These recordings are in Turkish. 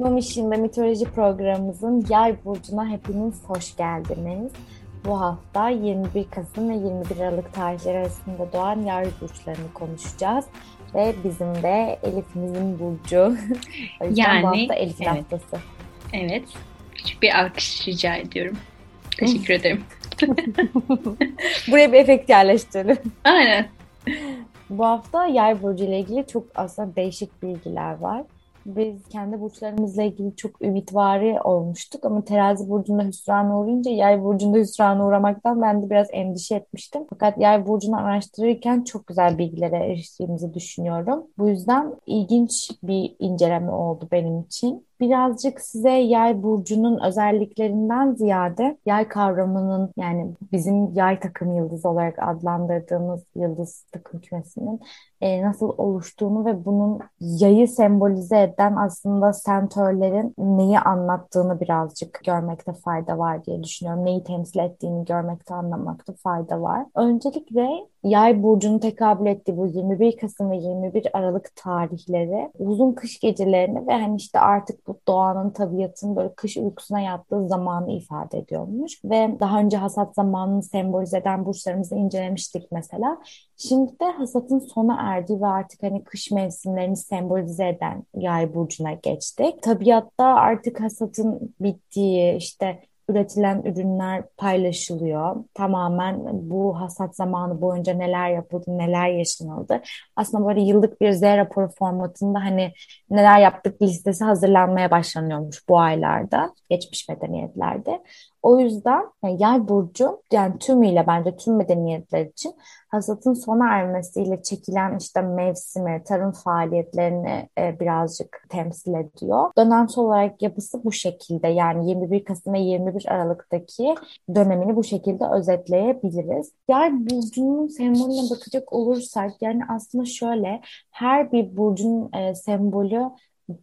Mamiş'in ve mitoloji programımızın Yay Burcu'na hepiniz hoş geldiniz. Bu hafta 21 Kasım ve 21 Aralık tarihleri arasında doğan Yay Burçlarını konuşacağız. Ve bizim de Elif'imizin burcu. o yüzden yani, bu hafta Elif evet. haftası. Evet. Küçük bir alkış rica ediyorum. Teşekkür ederim. Buraya bir efekt yerleştirelim. Aynen. Bu hafta Yay Burcu ile ilgili çok aslında değişik bilgiler var. Biz kendi burçlarımızla ilgili çok ümitvari olmuştuk ama terazi burcunda hüsrana uğrayınca yay burcunda hüsrana uğramaktan ben de biraz endişe etmiştim. Fakat yay burcunu araştırırken çok güzel bilgilere eriştiğimizi düşünüyorum. Bu yüzden ilginç bir inceleme oldu benim için birazcık size yay burcunun özelliklerinden ziyade yay kavramının yani bizim yay takım yıldızı olarak adlandırdığımız yıldız takım kümesinin e, nasıl oluştuğunu ve bunun yayı sembolize eden aslında sentörlerin neyi anlattığını birazcık görmekte fayda var diye düşünüyorum. Neyi temsil ettiğini görmekte anlamakta fayda var. Öncelikle Yay burcunu tekabül ettiği bu 21 Kasım ve 21 Aralık tarihleri uzun kış gecelerini ve hani işte artık bu doğanın tabiatın böyle kış uykusuna yattığı zamanı ifade ediyormuş. Ve daha önce hasat zamanını sembolize eden burçlarımızı incelemiştik mesela. Şimdi de hasatın sona erdiği ve artık hani kış mevsimlerini sembolize eden yay burcuna geçtik. Tabiatta artık hasatın bittiği işte üretilen ürünler paylaşılıyor. Tamamen bu hasat zamanı boyunca neler yapıldı, neler yaşanıldı. Aslında böyle yıllık bir Z raporu formatında hani neler yaptık listesi hazırlanmaya başlanıyormuş bu aylarda, geçmiş medeniyetlerde. O yüzden yani yay burcu yani tümüyle bence tüm medeniyetler için hasatın sona ermesiyle çekilen işte mevsimi, tarım faaliyetlerini e, birazcık temsil ediyor. Dönemsel olarak yapısı bu şekilde yani 21 Kasım ve 21 Aralık'taki dönemini bu şekilde özetleyebiliriz. Yay burcunun sembolüne bakacak olursak yani aslında şöyle her bir burcun e, sembolü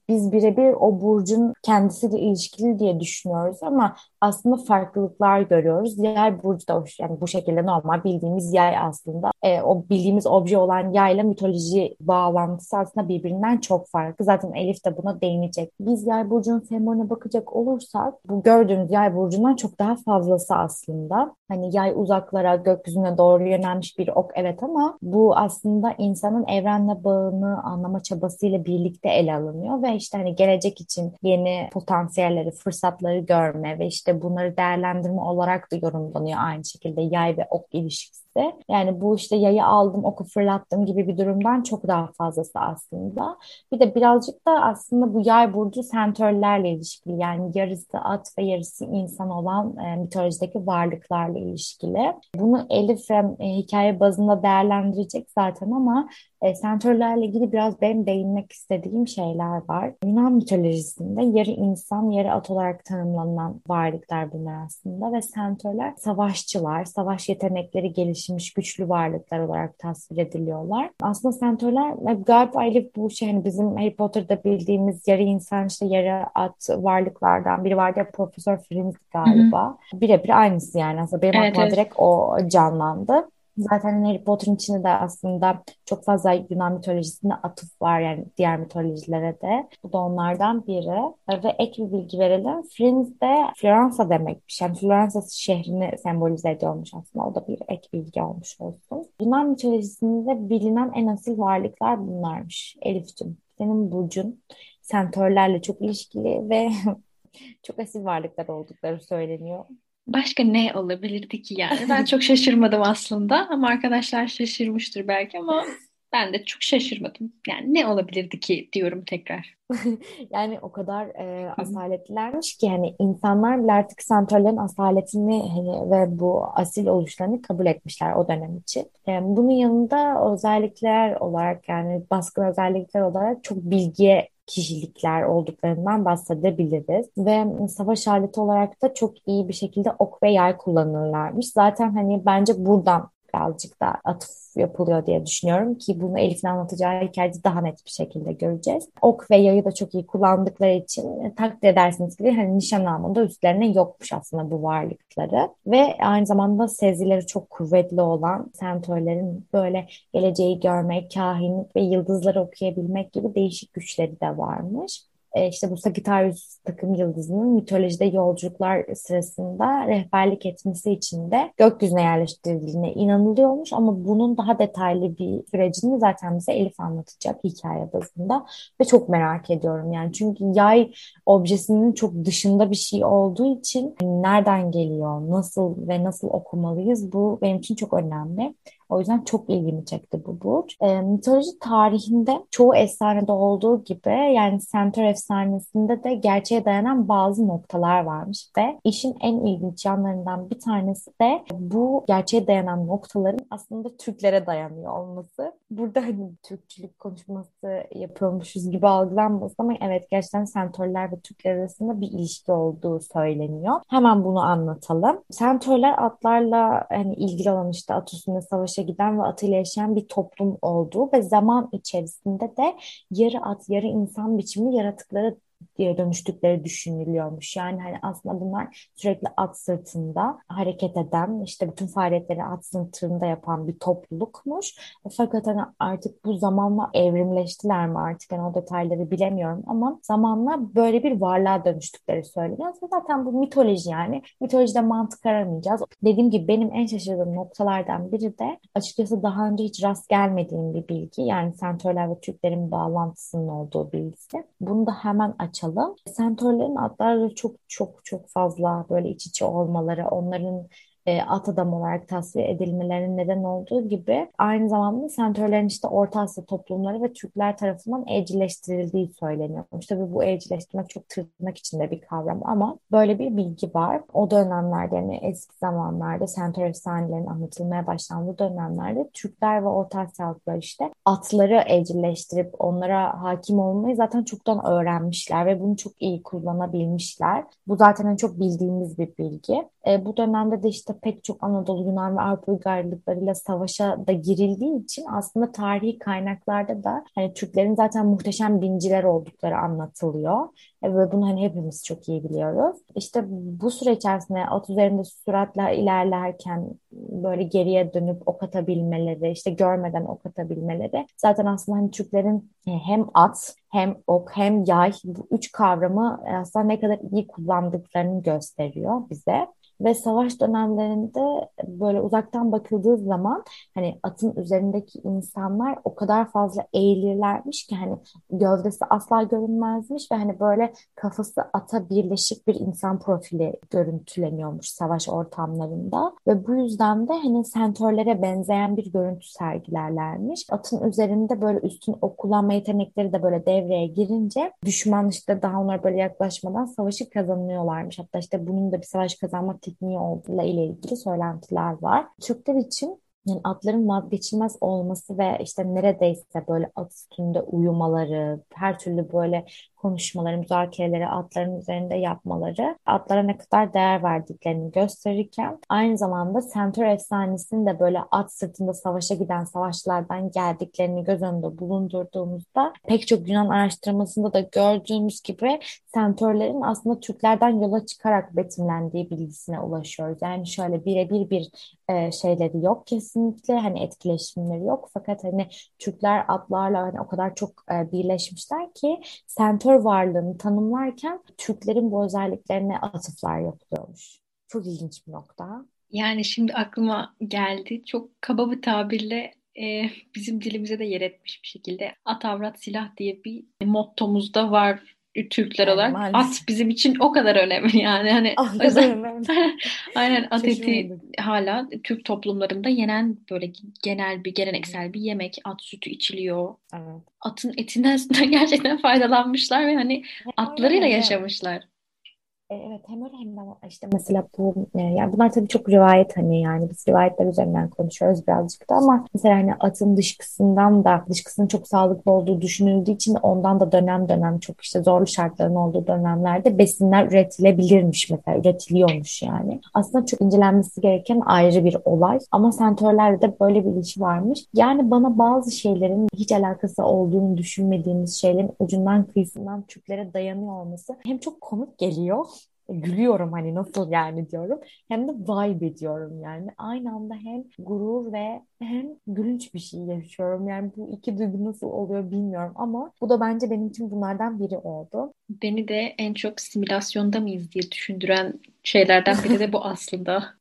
biz birebir o burcun kendisiyle ilişkili diye düşünüyoruz ama aslında farklılıklar görüyoruz. Yay burcu da yani bu şekilde normal bildiğimiz yay aslında. E, o bildiğimiz obje olan yayla mitoloji bağlantısı aslında birbirinden çok farklı. Zaten Elif de buna değinecek. Biz yay burcunun sembolüne bakacak olursak bu gördüğümüz yay burcundan çok daha fazlası aslında. Hani yay uzaklara, gökyüzüne doğru yönelmiş bir ok evet ama bu aslında insanın evrenle bağını anlama çabasıyla birlikte ele alınıyor ve işte hani gelecek için yeni potansiyelleri, fırsatları görme ve işte bunları değerlendirme olarak da yorumlanıyor aynı şekilde yay ve ok ilişkisi de. Yani bu işte yayı aldım oku fırlattım gibi bir durumdan çok daha fazlası aslında. Bir de birazcık da aslında bu yay burcu sentörlerle ilişkili. Yani yarısı at ve yarısı insan olan e, mitolojideki varlıklarla ilişkili. Bunu Elif e, hikaye bazında değerlendirecek zaten ama e, sentörlerle ilgili biraz benim değinmek istediğim şeyler var. Yunan mitolojisinde yarı insan, yarı at olarak tanımlanan varlıklar bunlar aslında ve sentörler savaşçılar, savaş yetenekleri gelişmiş güçlü varlıklar olarak tasvir ediliyorlar. Aslında sentörler galiba Elif bu şey hani bizim Harry Potter'da bildiğimiz yarı insan işte yarı at varlıklardan biri vardı ya Profesör Fringe galiba. Birebir aynısı yani aslında benim evet, aklıma evet. direkt o canlandı. Zaten Harry Potter'ın içinde de aslında çok fazla Yunan mitolojisine atıf var yani diğer mitolojilere de. Bu da onlardan biri. Ve ek bir bilgi verelim. Friends de Floransa demekmiş. Yani Floransa şehrini sembolize ediyormuş aslında. O da bir ek bilgi olmuş olsun. Yunan mitolojisinde bilinen en asil varlıklar bunlarmış. Elif'cim senin burcun sentörlerle çok ilişkili ve çok asil varlıklar oldukları söyleniyor. Başka ne olabilirdi ki yani? Ben çok şaşırmadım aslında ama arkadaşlar şaşırmıştır belki ama ben de çok şaşırmadım. Yani ne olabilirdi ki diyorum tekrar. yani o kadar e, asaletlilermiş ki hani insanlar bile artık santrallerin asaletini hani, ve bu asil oluşlarını kabul etmişler o dönem için. E, bunun yanında özellikler olarak yani baskın özellikler olarak çok bilgiye kişilikler olduklarından bahsedebiliriz. Ve savaş aleti olarak da çok iyi bir şekilde ok ve yay kullanırlarmış. Zaten hani bence buradan birazcık da atıf yapılıyor diye düşünüyorum ki bunu Elif'in anlatacağı hikayede daha net bir şekilde göreceğiz. Ok ve yayı da çok iyi kullandıkları için e, takdir edersiniz ki hani nişan almında üstlerine yokmuş aslında bu varlıkları ve aynı zamanda sezileri çok kuvvetli olan sentörlerin böyle geleceği görmek, kahinlik ve yıldızları okuyabilmek gibi değişik güçleri de varmış. E, işte bu Sagittarius takım yıldızının mitolojide yolculuklar sırasında rehberlik etmesi için de gökyüzüne yerleştirildiğine inanılıyormuş. Ama bunun daha detaylı bir sürecini zaten bize Elif anlatacak hikaye bazında ve çok merak ediyorum yani. Çünkü yay objesinin çok dışında bir şey olduğu için nereden geliyor, nasıl ve nasıl okumalıyız? Bu benim için çok önemli. O yüzden çok ilgimi çekti bu burç. E, mitoloji tarihinde çoğu efsanede olduğu gibi yani Centaur efsanesinde de gerçeğe dayanan bazı noktalar varmış ve işin en ilginç yanlarından bir tanesi de bu gerçeğe dayanan noktaların aslında Türklere dayanıyor olması. Burada hani Türkçülük konuşması yapıyormuşuz gibi algılanmasın ama evet gerçekten Centaurlar ve Türkler arasında bir ilişki olduğu söyleniyor. Hemen bunu anlatalım. Centaurlar atlarla hani ilgili olan işte at üstünde savaşı savaşa giden ve atıyla yaşayan bir toplum olduğu ve zaman içerisinde de yarı at yarı insan biçimli yaratıklara diye dönüştükleri düşünülüyormuş. Yani hani aslında bunlar sürekli at sırtında hareket eden, işte bütün faaliyetleri at sırtında yapan bir toplulukmuş. Fakat hani artık bu zamanla evrimleştiler mi artık yani o detayları bilemiyorum ama zamanla böyle bir varlığa dönüştükleri söyleniyor. Zaten bu mitoloji yani. Mitolojide mantık aramayacağız. Dediğim gibi benim en şaşırdığım noktalardan biri de açıkçası daha önce hiç rast gelmediğim bir bilgi. Yani Sentörler ve Türklerin bağlantısının olduğu bilgisi. Bunu da hemen açalım. Sentörlerin adlarla çok çok çok fazla böyle iç içe olmaları, onların e, at adam olarak tasfiye edilmelerinin neden olduğu gibi aynı zamanda sentörlerin işte Orta Asya toplumları ve Türkler tarafından evcilleştirildiği söyleniyormuş. Tabii bu evcilleştirmek çok tırnak içinde bir kavram ama böyle bir bilgi var. O dönemlerde yani eski zamanlarda sentör efsanelerinin anlatılmaya başlandığı dönemlerde Türkler ve Orta Asyalılar işte atları evcilleştirip onlara hakim olmayı zaten çoktan öğrenmişler ve bunu çok iyi kullanabilmişler. Bu zaten en çok bildiğimiz bir bilgi. E, bu dönemde de işte pek çok Anadolu, Yunan ve Avrupa uygarlıklarıyla savaşa da girildiği için aslında tarihi kaynaklarda da hani Türklerin zaten muhteşem binciler oldukları anlatılıyor. E, ve bunu hani hepimiz çok iyi biliyoruz. İşte bu süre içerisinde at üzerinde süratle ilerlerken böyle geriye dönüp ok atabilmeleri, işte görmeden ok atabilmeleri zaten aslında hani Türklerin e, hem at hem ok hem yay bu üç kavramı aslında ne kadar iyi kullandıklarını gösteriyor bize. Ve savaş dönemlerinde böyle uzaktan bakıldığı zaman hani atın üzerindeki insanlar o kadar fazla eğilirlermiş ki hani gövdesi asla görünmezmiş ve hani böyle kafası ata birleşik bir insan profili görüntüleniyormuş savaş ortamlarında. Ve bu yüzden de hani sentörlere benzeyen bir görüntü sergilerlermiş. Atın üzerinde böyle üstün okullanma yetenekleri de böyle devreye girince düşman işte daha onlara böyle yaklaşmadan savaşı kazanıyorlarmış. Hatta işte bunun da bir savaş kazanma tekniği olduğuyla ile ilgili söylentiler var. Türkler için yani atların vazgeçilmez olması ve işte neredeyse böyle at üstünde uyumaları, her türlü böyle konuşmaları, müzakereleri atların üzerinde yapmaları atlara ne kadar değer verdiklerini gösterirken aynı zamanda Centaur efsanesinin de böyle at sırtında savaşa giden savaşçılardan geldiklerini göz önünde bulundurduğumuzda pek çok Yunan araştırmasında da gördüğümüz gibi Centaurlerin aslında Türklerden yola çıkarak betimlendiği bilgisine ulaşıyoruz. Yani şöyle birebir bir e, şeyleri yok kesinlikle hani etkileşimleri yok fakat hani Türkler atlarla hani o kadar çok e, birleşmişler ki Centaur diktatör varlığını tanımlarken Türklerin bu özelliklerine atıflar yapılıyormuş. Çok ilginç bir nokta. Yani şimdi aklıma geldi. Çok kaba bir tabirle e, bizim dilimize de yer etmiş bir şekilde at avrat silah diye bir mottomuzda var Türkler yani olarak. Maalesef. At bizim için o kadar önemli yani. Hani o kadar önemli. aynen at eti hala Türk toplumlarında yenen böyle genel bir geleneksel bir yemek. At sütü içiliyor. Evet. Atın etinden gerçekten faydalanmışlar ve hani atlarıyla yaşamışlar. E, evet hem öyle hem de işte mesela bu e, yani bunlar tabii çok rivayet hani yani biz rivayetler üzerinden konuşuyoruz birazcık da ama mesela hani atın dışkısından da dışkısının çok sağlıklı olduğu düşünüldüğü için ondan da dönem dönem çok işte zorlu şartların olduğu dönemlerde besinler üretilebilirmiş mesela üretiliyormuş yani. Aslında çok incelenmesi gereken ayrı bir olay ama sentörlerde de böyle bir ilişki varmış. Yani bana bazı şeylerin hiç alakası olduğunu düşünmediğimiz şeylerin ucundan kıyısından Türklere dayanıyor olması hem çok komik geliyor gülüyorum hani nasıl yani diyorum. Hem de vibe ediyorum yani. Aynı anda hem gurur ve hem gülünç bir şey yaşıyorum. Yani bu iki duygu nasıl oluyor bilmiyorum ama bu da bence benim için bunlardan biri oldu. Beni de en çok simülasyonda mıyız diye düşündüren şeylerden biri de bu aslında.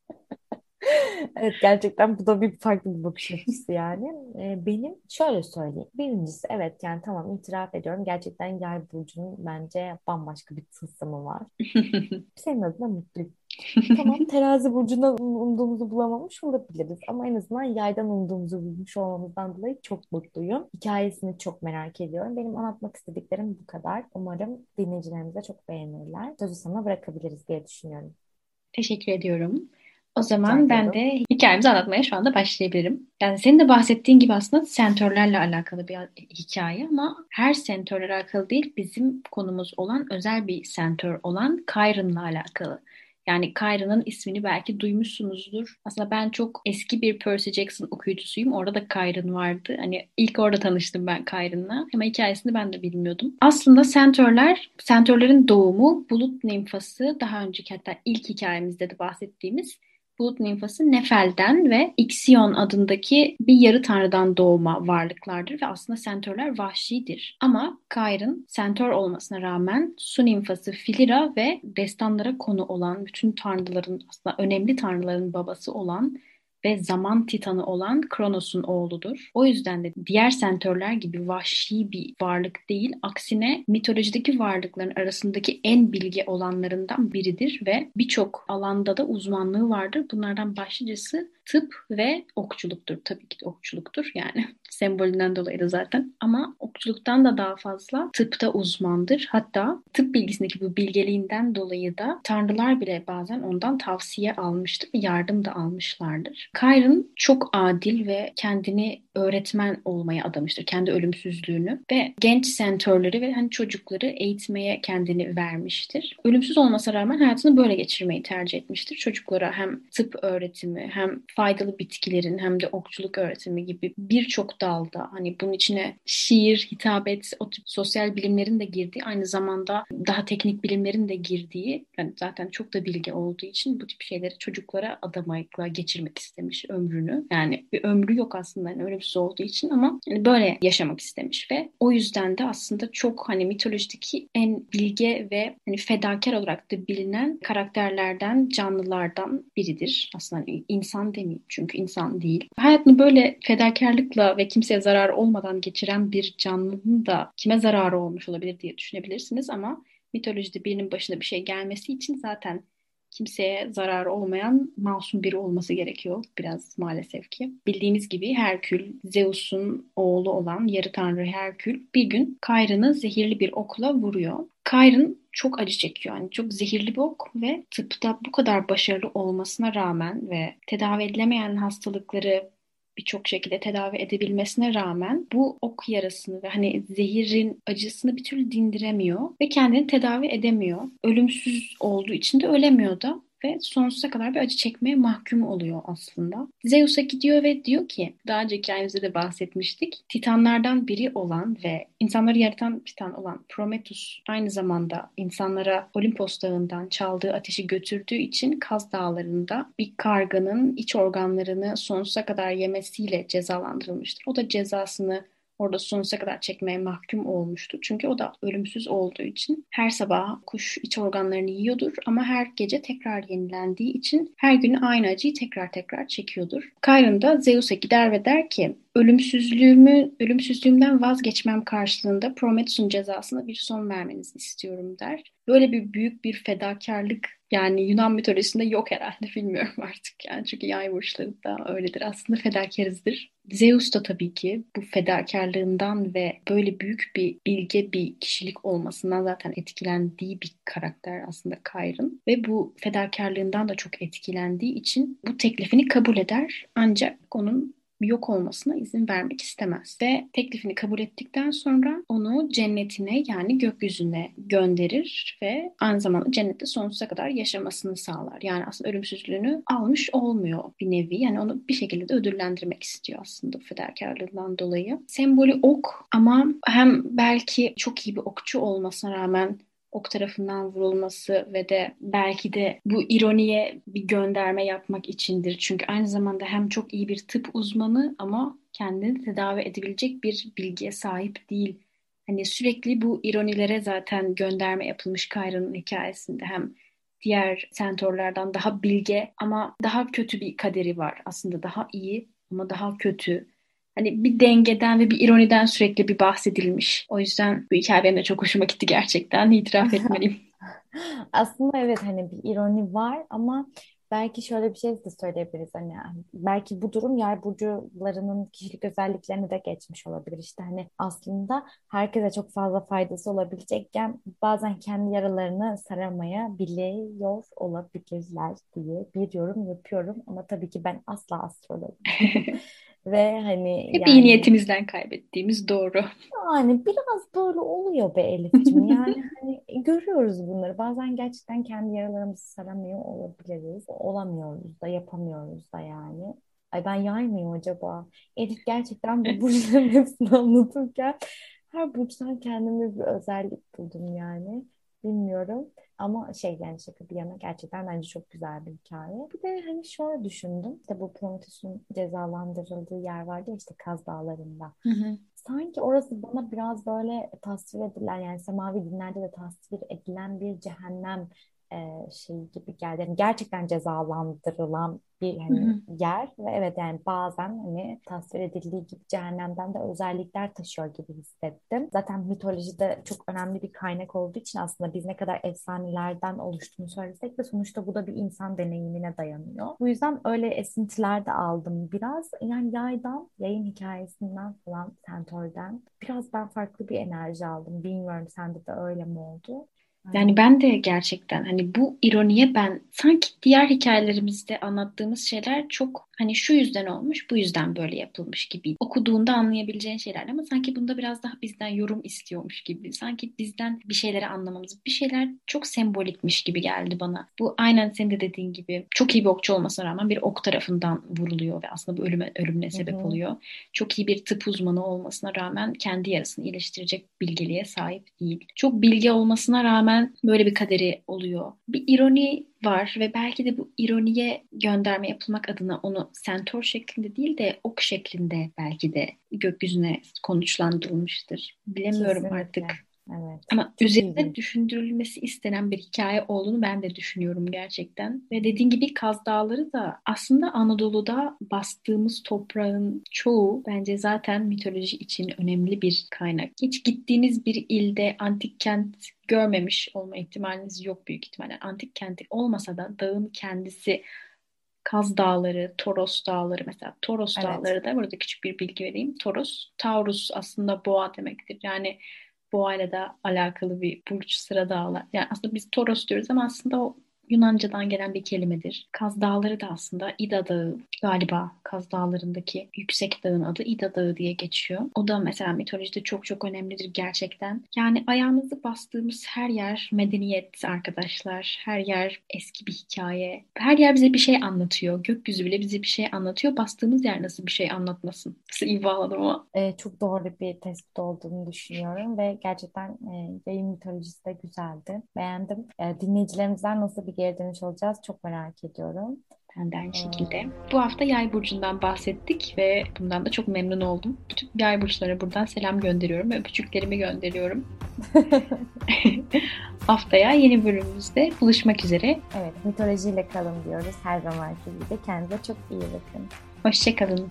Evet gerçekten bu da bir farklı bir bakış açısı yani. Ee, benim şöyle söyleyeyim. Birincisi evet yani tamam itiraf ediyorum. Gerçekten yay burcunun bence bambaşka bir tılsımı var. Senin adına mutluyum. Tamam terazi burcunda umduğumuzu bulamamış olabiliriz ama en azından yaydan umduğumuzu bulmuş olmamızdan dolayı çok mutluyum. Hikayesini çok merak ediyorum. Benim anlatmak istediklerim bu kadar. Umarım dinleyicilerimiz de çok beğenirler. Sözü sana bırakabiliriz diye düşünüyorum. Teşekkür ediyorum. O zaman ben de hikayemizi anlatmaya şu anda başlayabilirim. Yani senin de bahsettiğin gibi aslında sentörlerle alakalı bir hikaye ama her sentörle alakalı değil bizim konumuz olan özel bir sentör olan Chiron'la alakalı. Yani Kyra'nın ismini belki duymuşsunuzdur. Aslında ben çok eski bir Percy Jackson okuyucusuyum. Orada da Kyron vardı. Hani ilk orada tanıştım ben Kyron'la. Ama hikayesini ben de bilmiyordum. Aslında sentörler, sentörlerin doğumu bulut nimfası daha önceki hatta ilk hikayemizde de bahsettiğimiz bulut nimfası Nefel'den ve Ixion adındaki bir yarı tanrıdan doğma varlıklardır ve aslında sentörler vahşidir. Ama Kyr'ın sentör olmasına rağmen su nimfası Filira ve destanlara konu olan bütün tanrıların aslında önemli tanrıların babası olan ve zaman titanı olan Kronos'un oğludur. O yüzden de diğer sentörler gibi vahşi bir varlık değil, aksine mitolojideki varlıkların arasındaki en bilge olanlarından biridir ve birçok alanda da uzmanlığı vardır. Bunlardan başlıcası tıp ve okçuluktur. Tabii ki de okçuluktur yani sembolünden dolayı da zaten. Ama okçuluktan da daha fazla tıpta uzmandır. Hatta tıp bilgisindeki bu bilgeliğinden dolayı da tanrılar bile bazen ondan tavsiye almıştır yardım da almışlardır. Kyron çok adil ve kendini öğretmen olmaya adamıştır. Kendi ölümsüzlüğünü ve genç sentörleri ve hani çocukları eğitmeye kendini vermiştir. Ölümsüz olmasına rağmen hayatını böyle geçirmeyi tercih etmiştir. Çocuklara hem tıp öğretimi hem faydalı bitkilerin hem de okçuluk öğretimi gibi birçok dalda hani bunun içine şiir, hitabet, o tip sosyal bilimlerin de girdiği aynı zamanda daha teknik bilimlerin de girdiği yani zaten çok da bilgi olduğu için bu tip şeyleri çocuklara adamakla geçirmek istemiş ömrünü. Yani bir ömrü yok aslında yani ölümsüz olduğu için ama hani böyle yaşamak istemiş ve o yüzden de aslında çok hani mitolojideki en bilge ve hani fedakar olarak da bilinen karakterlerden, canlılardan biridir. Aslında hani insan demeyeyim çünkü insan değil. Hayatını böyle fedakarlıkla ve kimseye zarar olmadan geçiren bir canlının da kime zararı olmuş olabilir diye düşünebilirsiniz ama mitolojide birinin başına bir şey gelmesi için zaten kimseye zarar olmayan masum biri olması gerekiyor biraz maalesef ki. Bildiğiniz gibi Herkül, Zeus'un oğlu olan yarı tanrı Herkül bir gün Kayra'nı zehirli bir okla vuruyor. Kayrın çok acı çekiyor. Yani çok zehirli bir ok ve tıpta bu kadar başarılı olmasına rağmen ve tedavi edilemeyen hastalıkları birçok şekilde tedavi edebilmesine rağmen bu ok yarasını ve hani zehirin acısını bir türlü dindiremiyor ve kendini tedavi edemiyor. Ölümsüz olduğu için de ölemiyor da ve sonsuza kadar bir acı çekmeye mahkum oluyor aslında. Zeus'a gidiyor ve diyor ki daha önceki hikayemizde de bahsetmiştik. Titanlardan biri olan ve insanları yaratan titan olan Prometheus aynı zamanda insanlara Olimpos dağından çaldığı ateşi götürdüğü için Kaz dağlarında bir karganın iç organlarını sonsuza kadar yemesiyle cezalandırılmıştır. O da cezasını orada sonsuza kadar çekmeye mahkum olmuştu. Çünkü o da ölümsüz olduğu için her sabah kuş iç organlarını yiyordur ama her gece tekrar yenilendiği için her gün aynı acıyı tekrar tekrar çekiyordur. Chiron da Zeus'a gider ve der ki ölümsüzlüğümü, ölümsüzlüğümden vazgeçmem karşılığında Prometheus'un cezasına bir son vermenizi istiyorum der. Böyle bir büyük bir fedakarlık yani Yunan mitolojisinde yok herhalde bilmiyorum artık yani çünkü yay burçları da öyledir aslında fedakarızdır. Zeus da tabii ki bu fedakarlığından ve böyle büyük bir bilge bir kişilik olmasından zaten etkilendiği bir karakter aslında Chiron ve bu fedakarlığından da çok etkilendiği için bu teklifini kabul eder ancak onun yok olmasına izin vermek istemez. Ve teklifini kabul ettikten sonra onu cennetine yani gökyüzüne gönderir ve aynı zamanda cennette sonsuza kadar yaşamasını sağlar. Yani aslında ölümsüzlüğünü almış olmuyor bir nevi. Yani onu bir şekilde de ödüllendirmek istiyor aslında fedakarlığından dolayı. Sembolü ok ama hem belki çok iyi bir okçu olmasına rağmen ok tarafından vurulması ve de belki de bu ironiye bir gönderme yapmak içindir. Çünkü aynı zamanda hem çok iyi bir tıp uzmanı ama kendini tedavi edebilecek bir bilgiye sahip değil. Hani sürekli bu ironilere zaten gönderme yapılmış Kayra'nın hikayesinde hem diğer sentorlardan daha bilge ama daha kötü bir kaderi var. Aslında daha iyi ama daha kötü. Hani bir dengeden ve bir ironiden sürekli bir bahsedilmiş. O yüzden bu hikaye benim de çok hoşuma gitti gerçekten. İtiraf etmeliyim. Aslında evet hani bir ironi var ama belki şöyle bir şey de söyleyebiliriz hani belki bu durum yay burcularının kişilik özelliklerini de geçmiş olabilir işte hani aslında herkese çok fazla faydası olabilecekken bazen kendi yaralarını saramaya biliyor olabilirler diye bir yorum yapıyorum ama tabii ki ben asla astrologum Ve hani Hep yani, iyi niyetimizden kaybettiğimiz doğru. Yani biraz böyle oluyor be Elif'ciğim. Yani hani görüyoruz bunları. Bazen gerçekten kendi yaralarımızı saramıyor olabiliriz. Olamıyoruz da yapamıyoruz da yani. Ay ben yay mıyım acaba? Elif gerçekten bu burçların hepsini anlatırken her burçtan kendime bir özellik buldum yani. Bilmiyorum. Ama şey yani şaka bir yana gerçekten bence çok güzel bir hikaye. Bir de hani şöyle düşündüm. İşte bu Prometheus'un cezalandırıldığı yer vardı ya işte Kaz Dağları'nda. Hı hı. Sanki orası bana biraz böyle tasvir edilen yani semavi dinlerde de tasvir edilen bir cehennem e, şey gibi geldi. Yani gerçekten cezalandırılan bir hani yer ve evet yani bazen hani tasvir edildiği gibi cehennemden de özellikler taşıyor gibi hissettim. Zaten mitolojide çok önemli bir kaynak olduğu için aslında biz ne kadar efsanelerden oluştuğunu söylesek de sonuçta bu da bir insan deneyimine dayanıyor. Bu yüzden öyle esintiler de aldım biraz. Yani yaydan, yayın hikayesinden falan Centaur'den biraz ben farklı bir enerji aldım. Bilmiyorum sende de öyle mi oldu? Yani ben de gerçekten hani bu ironiye ben sanki diğer hikayelerimizde anlattığımız şeyler çok hani şu yüzden olmuş bu yüzden böyle yapılmış gibi okuduğunda anlayabileceğin şeyler ama sanki bunda biraz daha bizden yorum istiyormuş gibi sanki bizden bir şeyleri anlamamız bir şeyler çok sembolikmiş gibi geldi bana. Bu aynen senin de dediğin gibi çok iyi bir okçu olmasına rağmen bir ok tarafından vuruluyor ve aslında bu ölüme, ölümüne sebep Hı-hı. oluyor. Çok iyi bir tıp uzmanı olmasına rağmen kendi yarasını iyileştirecek bilgeliğe sahip değil. Çok bilgi olmasına rağmen böyle bir kaderi oluyor. Bir ironi var ve belki de bu ironiye gönderme yapılmak adına onu sentor şeklinde değil de ok şeklinde belki de gökyüzüne konuşlandırılmıştır. Bilemiyorum Kesinlikle. artık. Evet. Ama üzerinde düşündürülmesi istenen bir hikaye olduğunu ben de düşünüyorum gerçekten. Ve dediğin gibi Kaz Dağları da aslında Anadolu'da bastığımız toprağın çoğu bence zaten mitoloji için önemli bir kaynak. Hiç gittiğiniz bir ilde antik kent görmemiş olma ihtimaliniz yok büyük ihtimalle. Antik kenti olmasa da dağın kendisi Kaz Dağları, Toros Dağları mesela Toros evet. Dağları da burada küçük bir bilgi vereyim. Toros, Taurus aslında boğa demektir. Yani boğayla da alakalı bir burç sıra dağlar. Yani aslında biz Toros diyoruz ama aslında o Yunanca'dan gelen bir kelimedir. Kaz Dağları da aslında İda Dağı galiba Kaz Dağları'ndaki yüksek dağın adı İda Dağı diye geçiyor. O da mesela mitolojide çok çok önemlidir gerçekten. Yani ayağımızı bastığımız her yer medeniyet arkadaşlar. Her yer eski bir hikaye. Her yer bize bir şey anlatıyor. Gökyüzü bile bize bir şey anlatıyor. Bastığımız yer nasıl bir şey anlatmasın? Nasıl iyi bağladım ama. Ee, çok doğru bir tespit olduğunu düşünüyorum ve gerçekten e, yayın mitolojisi de güzeldi. Beğendim. E, dinleyicilerimizden nasıl bir geri dönüş olacağız çok merak ediyorum. Ben de aynı şekilde. Bu hafta yay burcundan bahsettik ve bundan da çok memnun oldum. Bütün yay burçlara buradan selam gönderiyorum. Öpücüklerimi gönderiyorum. Haftaya yeni bölümümüzde buluşmak üzere. Evet, mitolojiyle kalın diyoruz her zamanki gibi. Kendinize çok iyi bakın. Hoşçakalın.